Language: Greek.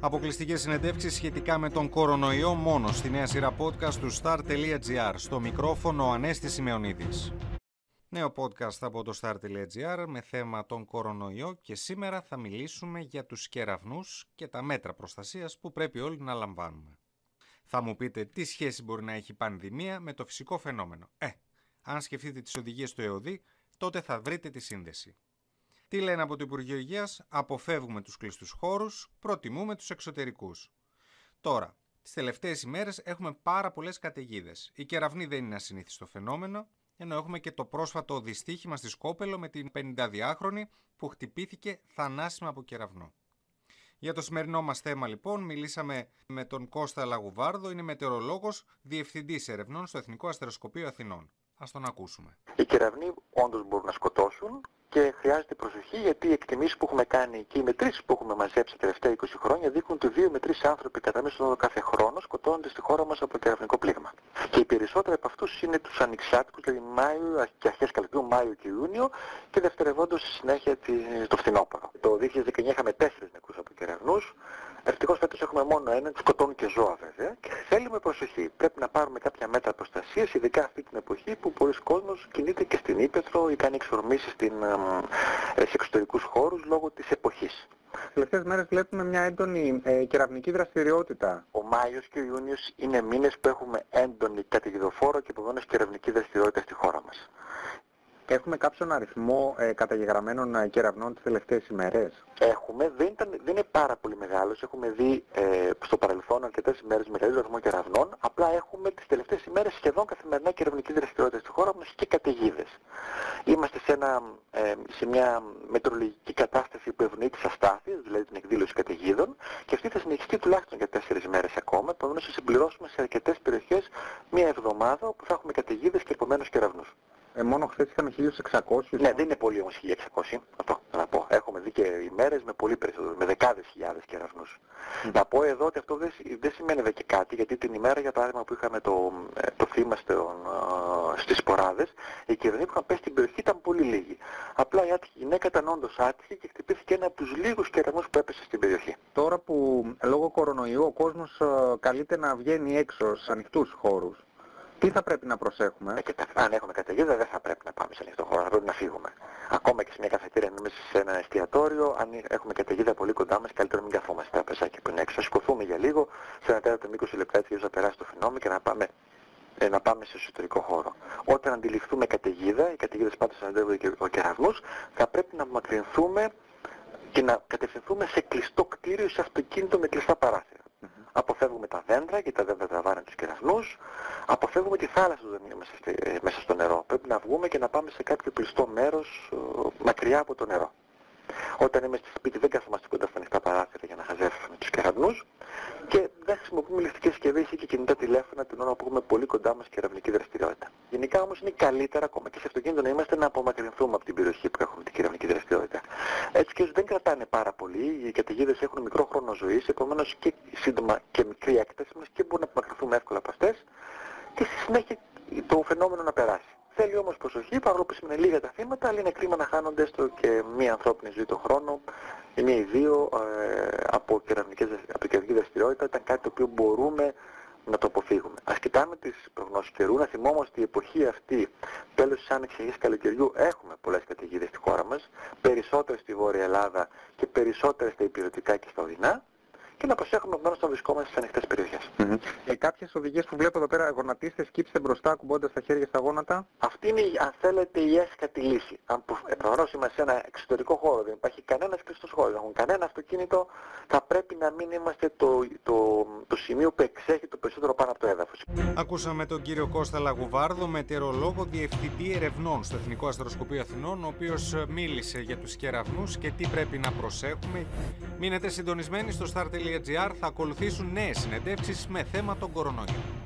Αποκλειστικές συνεντεύξεις σχετικά με τον κορονοϊό μόνο στη νέα σειρά podcast του star.gr. Στο μικρόφωνο ο Ανέστης Σημεωνίδη. Νέο podcast από το star.gr με θέμα τον κορονοϊό και σήμερα θα μιλήσουμε για τους κεραυνούς και τα μέτρα προστασίας που πρέπει όλοι να λαμβάνουμε. Θα μου πείτε τι σχέση μπορεί να έχει η πανδημία με το φυσικό φαινόμενο. Ε, αν σκεφτείτε τις οδηγίες του ΕΟΔΗ, τότε θα βρείτε τη σύνδεση. Τι λένε από το Υπουργείο Υγείας, αποφεύγουμε τους κλειστούς χώρους, προτιμούμε τους εξωτερικούς. Τώρα, τις τελευταίες ημέρες έχουμε πάρα πολλές καταιγίδες. Η κεραυνή δεν είναι ασυνήθιστο φαινόμενο, ενώ έχουμε και το πρόσφατο δυστύχημα στη Σκόπελο με την 52χρονη που χτυπήθηκε θανάσιμα από κεραυνό. Για το σημερινό μας θέμα λοιπόν μιλήσαμε με τον Κώστα Λαγουβάρδο, είναι μετεωρολόγος, διευθυντής ερευνών στο Εθνικό Αστεροσκοπείο Αθηνών. Ας τον ακούσουμε. Οι κεραυνοί όντως μπορούν να σκοτώσουν και χρειάζεται προσοχή γιατί οι εκτιμήσεις που έχουμε κάνει και οι μετρήσεις που έχουμε μαζέψει τα τελευταία 20 χρόνια δείχνουν ότι 2 με 3 άνθρωποι κατά μέσο όρο κάθε χρόνο σκοτώνονται στη χώρα μας από κεραυνικό πλήγμα. Και οι περισσότεροι από αυτούς είναι τους ανοιξιάτικους, δηλαδή Μάιο και αρχές καλοκαιριού, Μάιο και Ιούνιο και δευτερευόντως στη συνέχεια το φθινόπωρο. Το 2019 είχαμε 4 νεκρούς από κεραυνούς, ευτυχώς φέτος έχουμε μόνο έναν, σκοτώνουν και ζώα βέβαια και θέλουμε προσοχή. Πρέπει να πάρουμε κάποια μέτρα προστασίας, ειδικά αυτή την εποχή που πολλοί κόσμος κινείται και στην Ήπεθρο ή κάνει εξορμήσεις στην ε, σε εξωτερικούς χώρους λόγω της εποχής. Τις τελευταίες μέρες βλέπουμε μια έντονη ε, κεραυνική δραστηριότητα. Ο Μάιος και ο Ιούνιος είναι μήνες που έχουμε έντονη καταιγιδοφόρο και επομένως κεραυνική δραστηριότητα στη χώρα μας. Έχουμε κάποιον αριθμό ε, καταγεγραμμένων ε, κεραυνών τις τελευταίες ημέρες; Έχουμε, δεν, ήταν, δεν είναι πάρα πολύ μεγάλος. Έχουμε δει ε, στο παρελθόν αρκετές ημέρες μεγαλύτερο αριθμό κεραυνών. Απλά έχουμε τις τελευταίες ημέρες σχεδόν καθημερινά κεραυνική δραστηριότητα στη χώρα μας και καταιγίδες. Είμαστε σε, ένα, ε, σε μια μετρολογική κατάσταση που ευνοεί τις αστάθειες, δηλαδή την εκδήλωση καταιγίδων και αυτή θα συνεχιστεί τουλάχιστον για τέσσερις μέρες ακόμα. Επομένως θα συμπληρώσουμε σε αρκετές περιοχές μια εβδομάδα όπου θα έχουμε καταιγίδες και επομένως κεραυνούς. Ε, μόνο χθες είχαμε 1600. Ναι, δεν είναι πολύ όμως 1600. Αυτό να πω. Έχουμε δει και ημέρες με πολύ περισσότερο, με δεκάδες χιλιάδες κεραυνούς. Mm. Να πω εδώ ότι αυτό δεν, δεν σημαίνει δε και κάτι, γιατί την ημέρα για παράδειγμα που είχαμε το, ε, το θύμα στον, στις σποράδες, οι κεραυνοί που είχαν πέσει στην περιοχή ήταν πολύ λίγοι. Απλά η άτυχη γυναίκα ήταν όντως άτυχη και χτυπήθηκε ένα από τους λίγους κεραυνούς που έπεσε στην περιοχή. Τώρα που λόγω κορονοϊού ο κόσμος ε, καλείται να βγαίνει έξω σε ανοιχτούς χώρους, τι θα πρέπει να προσέχουμε; Ε, τα, αν έχουμε καταιγίδα δεν θα πρέπει να πάμε σε ανοιχτό χώρο, θα πρέπει να φύγουμε. Ακόμα και σε μια καφετήρια, μέσα σε ένα εστιατόριο, αν έχουμε καταιγίδα πολύ κοντά μας, καλύτερα μην καθόμαστε τα πεζάκια που είναι έξω. Σηκωθούμε για λίγο, σε ένα τέταρτο 20 λεπτά έτσι να περάσει το φαινόμενο και να πάμε ε, να πάμε σε εσωτερικό χώρο. Όταν αντιληφθούμε καταιγίδα, οι καταιγίδες πάντως συναντεύονται και ο κεραυνούς, θα πρέπει να απομακρυνθούμε και να κατευθυνθούμε σε κλειστό κτίριο, σε αυτοκίνητο με κλειστά παράθυρα. Αποφεύγουμε τα δέντρα και τα δέντρα τραβάνε τους κεραυνούς. Αποφεύγουμε τη θάλασσα που δεν είναι μέσα, μέσα στο νερό. Πρέπει να βγούμε και να πάμε σε κάποιο κλειστό μέρος μακριά από το νερό. Όταν είμαστε στο σπίτι δεν καθόμαστε κοντά στα ανοιχτά παράθυρα για να χαζεύσουμε τους κεραυνούς και δεν χρησιμοποιούμε ληστικές συσκευές ή και κινητά τηλέφωνα την ώρα που έχουμε πολύ κοντά μας κεραυνική δραστηριότητα. Γενικά όμως είναι καλύτερα ακόμα και σε αυτοκίνητο να είμαστε να απομακρυνθούμε από την περιοχή που έχουμε την κεραυνική δραστηριότητα. Έτσι και δεν κρατάνε πάρα πολύ, οι καταιγίδες έχουν μικρό χρόνο ζωής, επομένως και σύντομα και μικρή έκταση μας και μπορούμε να απομακρυνθούμε εύκολα από αυτές και στη συνέχεια το φαινόμενο να περάσει. Θέλει όμως προσοχή, παρόλο που σημαίνει λίγα τα θύματα, αλλά είναι κρίμα να χάνονται έστω και μία ανθρώπινη ζωή το χρόνο, ή μία ή δύο ε, από, από κεραυνική δραστηριότητα, ήταν κάτι το οποίο μπορούμε να το αποφύγουμε. Ας κοιτάμε τις προγνώσεις καιρού, να θυμόμαστε ότι η εποχή αυτή, τέλος της άνοιξης αρχής καλοκαιριού, έχουμε πολλές καταιγίδες στη χώρα μας, περισσότερες στη Βόρεια Ελλάδα και περισσότερες στα υπηρετικά και στα οδυνά και να προσέχουμε μόνο όταν βρισκόμαστε σε ανοιχτές περιοχές. Mm -hmm. ε, κάποιες οδηγίες που βλέπω εδώ πέρα, γονατίστε, σκύψτε μπροστά, κουμπώντας τα χέρια στα γόνατα. Αυτή είναι, αν θέλετε, η έσχατη λύση. Αν προφανώς είμαστε σε ένα εξωτερικό χώρο, δεν υπάρχει κανένας κλειστός χώρος, δεν έχουν κανένα αυτοκίνητο, θα πρέπει να μην είμαστε το, το, το σημείο που εξέχει το περισσότερο πάνω από το έδαφος. Ακούσαμε τον κύριο Κώστα Λαγουβάρδο, μετεωρολόγο διευθυντή ερευνών στο Εθνικό Αστροσκοπείο Αθηνών, ο οποίος μίλησε για τους κεραυνούς και τι πρέπει να προσέχουμε. Μείνετε συντονισμένοι στο Star θα ακολουθήσουν νέες συνεντεύξεις με θέμα τον κορονοϊό.